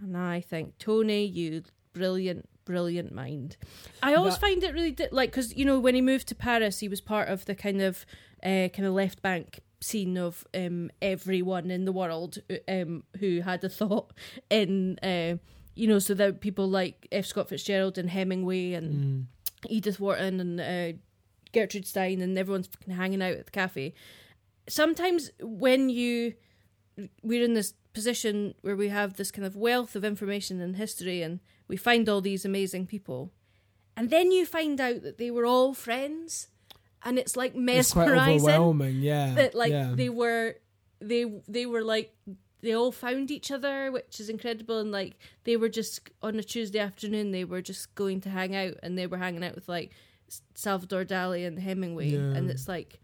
And I think, Toni, you brilliant, brilliant mind. I always That- find it really di- like because you know when he moved to Paris, he was part of the kind of uh, kind of left bank scene of um, everyone in the world um, who had a thought in. Uh, you know, so that people like F. Scott Fitzgerald and Hemingway and mm, Edith Wharton and uh, Gertrude Stein and everyone's fucking hanging out at the cafe. Sometimes when you we're in this position where we have this kind of wealth of information and history and we find all these amazing people and then you find out that they were all friends and it's like it's mesmerizing overwhelming. Yeah, that like yeah. they were they they were like they all found each other which is incredible and like they were just on a tuesday afternoon they were just going to hang out and they were hanging out with like salvador dali and hemingway Yeah. and it's like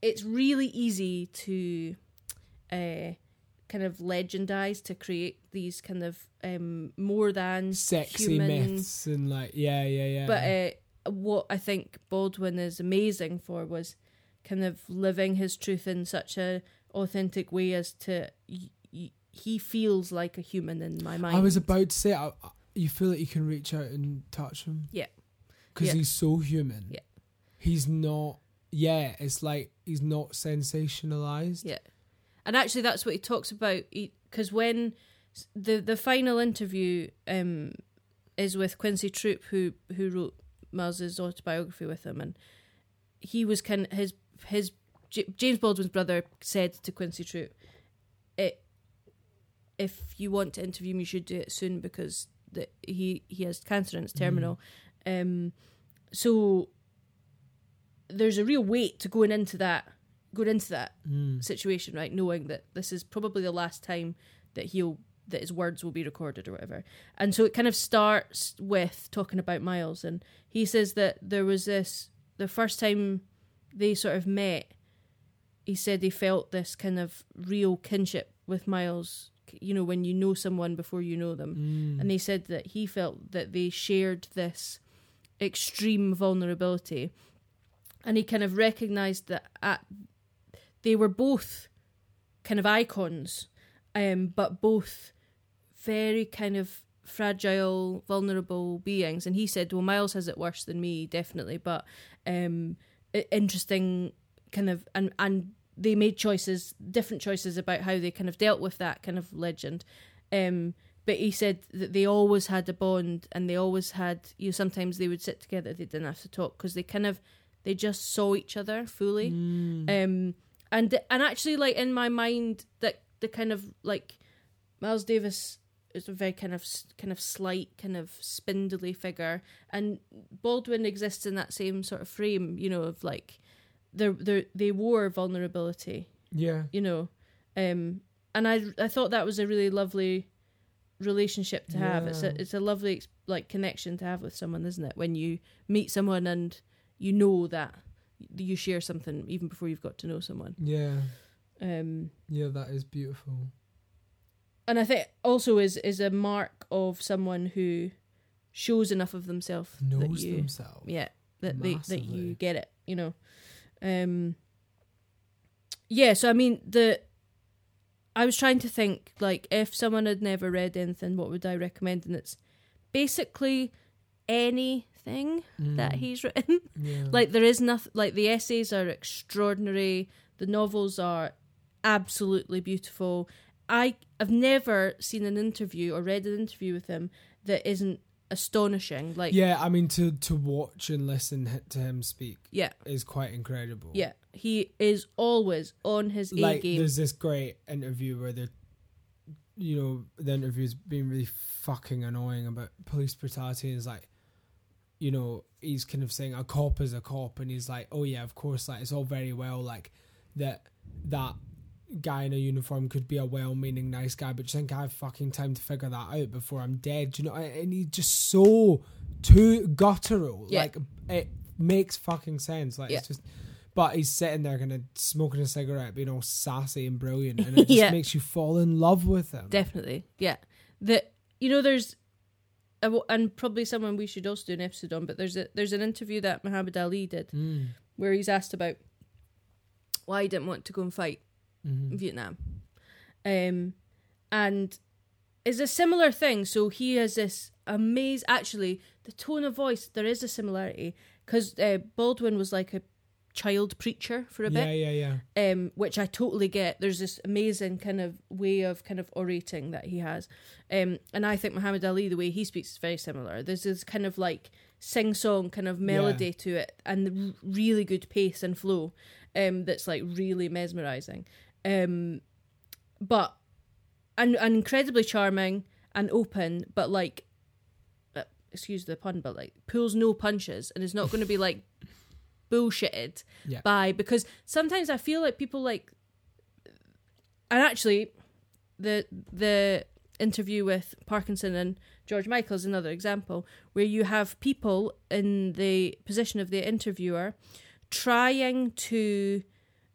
it's really easy to uh kind of legendize to create these kind of um more than sexy human myths and like yeah, yeah, yeah. but uh, what I think Baldwin is amazing for was kind of living his truth in such a authentic way as to y- y- he feels like a human in my mind. I was about to say, I, you feel that you can reach out and touch him. Yeah. because Yeah. he's so human. Yeah. he's not. Yeah, it's like he's not sensationalized. Yeah. and actually that's what he talks about because when the the final interview um is with Quincy Troupe who who wrote Miles's autobiography with him and he was kind his his James Baldwin's brother said to Quincy Troupe it if you want to interview him, you should do it soon because the, he he has cancer and it's terminal um so there's a real weight to going into that going into that Mm. situation, right? Knowing that this is probably the last time that he'll that his words will be recorded or whatever. And so it kind of starts with talking about Miles and he says that there was this the first time they sort of met, he said he felt this kind of real kinship with Miles, you know, when you know someone before you know them. Mm. And he said that he felt that they shared this extreme vulnerability. And he kind of recognized that at, they were both kind of icons, um, but both very kind of fragile, vulnerable beings. And he said, well, Miles has it worse than me, definitely, but um, interesting kind of, and, and they made choices, different choices about how they kind of dealt with that kind of legend. Um, but he said that they always had a bond and they always had, you know, sometimes they would sit together, they didn't have to talk because they kind of, they just saw each other fully Mm. um and and actually like in my mind that the kind of like miles davis is a very kind of kind of slight kind of spindly figure and baldwin exists in that same sort of frame you know of like they they they wore vulnerability Yeah. you know um and i i thought that was a really lovely relationship to have it's a it's a lovely like connection to have with someone isn't it when you meet someone and you know that you share something even before you've got to know someone Yeah. Um Yeah, that is beautiful. and i think also is is a mark of someone who shows enough of themselves that Knows you themselves. yeah that they that you get it you know um yeah so i mean the i was trying to think like if someone had never read anything what would i recommend and it's basically anything that Mm. he's written Yeah. like there is nothing like the essays are extraordinary the novels are absolutely beautiful i have never seen an interview or read an interview with him that isn't astonishing like yeah, I mean to to watch and listen to him speak yeah is quite incredible. Yeah, he is always on his A like game. there's this great interview where they're you know the interview's being really fucking annoying about police brutality and it's like you know he's kind of saying a cop is a cop and he's like oh yeah of course like it's all very well like that that guy in a uniform could be a well-meaning nice guy but you think I have fucking time to figure that out before I'm dead do you know and he's just so too guttural Yeah. like it makes fucking sense like Yeah. it's just but he's sitting there kind of smoking a cigarette, being all sassy and brilliant, and it just Yeah. makes you fall in love with him. Definitely, yeah. That you know there's, and probably someone we should also do an episode on. But there's a there's an interview that Muhammad Ali did Mm. where he's asked about why he didn't want to go and fight Mhm. Vietnam, um, and it's a similar thing. So he has this amazing. Actually, the tone of voice there is a similarity because uh, Baldwin was like a child preacher for a bit. Yeah, yeah, yeah. um, which I totally get. There's this amazing kind of way of kind of orating that he has, um, and I think Muhammad Ali, the way he speaks, is very similar. There's this kind of like sing song kind of melody to it, and the r- really good pace and flow, um, that's like really mesmerizing, um, but and, and incredibly charming and open, but like. uh, Excuse the pun, but like pulls no punches and is not going to be like bullshitted Yeah. by because sometimes I feel like people like and actually the the interview with Parkinson and George Michael is another example where you have people in the position of the interviewer trying to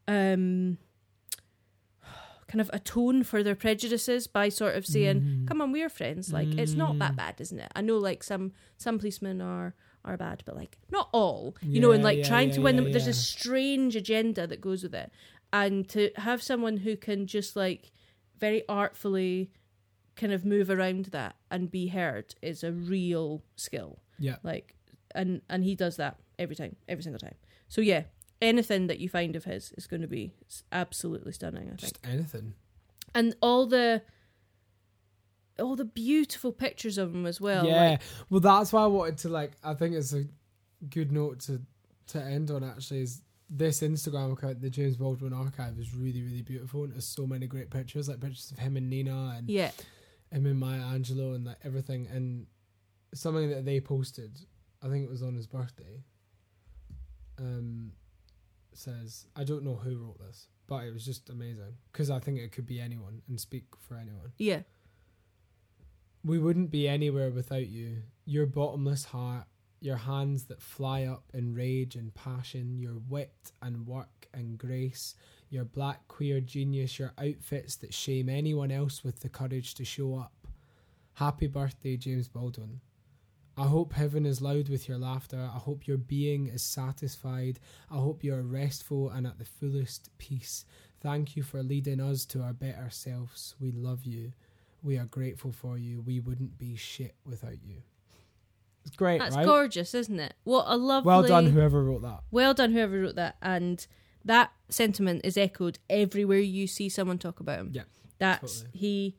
um kind of atone for their prejudices by sort of saying Mhm. come on we're friends like it's not that Mm. bad isn't it i know like some some policemen are are bad but like not all you know and like yeah, trying yeah, to win yeah, them there's yeah. a strange agenda that goes with it and to have someone who can just like very artfully kind of move around that and be heard is a real skill Yeah. like and and he does that every time every single time so yeah anything that you find of his is going to be absolutely stunning i think Just anything. and all the all the beautiful pictures of him as well yeah. like, well, that's why I wanted to like. I think it's a good note to to end on. Actually, is this Instagram account, the James Baldwin Archive, is really really beautiful and there's so many great pictures, like pictures of him and Nina and yeah him and Maya Angelou and like everything and something that they posted. I think it was on his birthday. Um, says I don't know who wrote this, but it was just amazing because I think it could be anyone and speak for anyone. yeah We wouldn't be anywhere without you. Your bottomless heart, your hands that fly up in rage and passion, your wit and work and grace, your black queer genius, your outfits that shame anyone else with the courage to show up. Happy birthday, James Baldwin. I hope heaven is loud with your laughter. I hope your being is satisfied. I hope you are restful and at the fullest peace. Thank you for leading us to our better selves. We love you. We are grateful for you. We wouldn't be shit without you. It's great, that's right? gorgeous isn't it what a lovely Well done, whoever wrote that. well done whoever wrote that and that sentiment is echoed everywhere you see someone talk about him Yeah, that's totally. he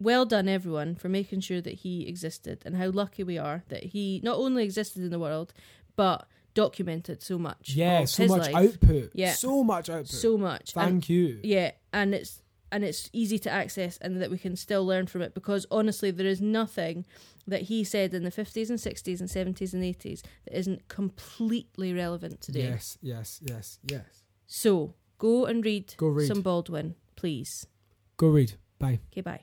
well done everyone for making sure that he existed and how lucky we are that he not only existed in the world but documented so much Yeah, so much life. output. Yeah. So much output. so much and Thank you. Yeah, and it's and it's easy to access and that we can still learn from it because honestly there is nothing that he said in the 50s and 60s and 70s and 80s that isn't completely relevant today. Yes, yes, yes, yes. So, go and read, Go read. some Baldwin, please. Go read. Bye. Okay, bye.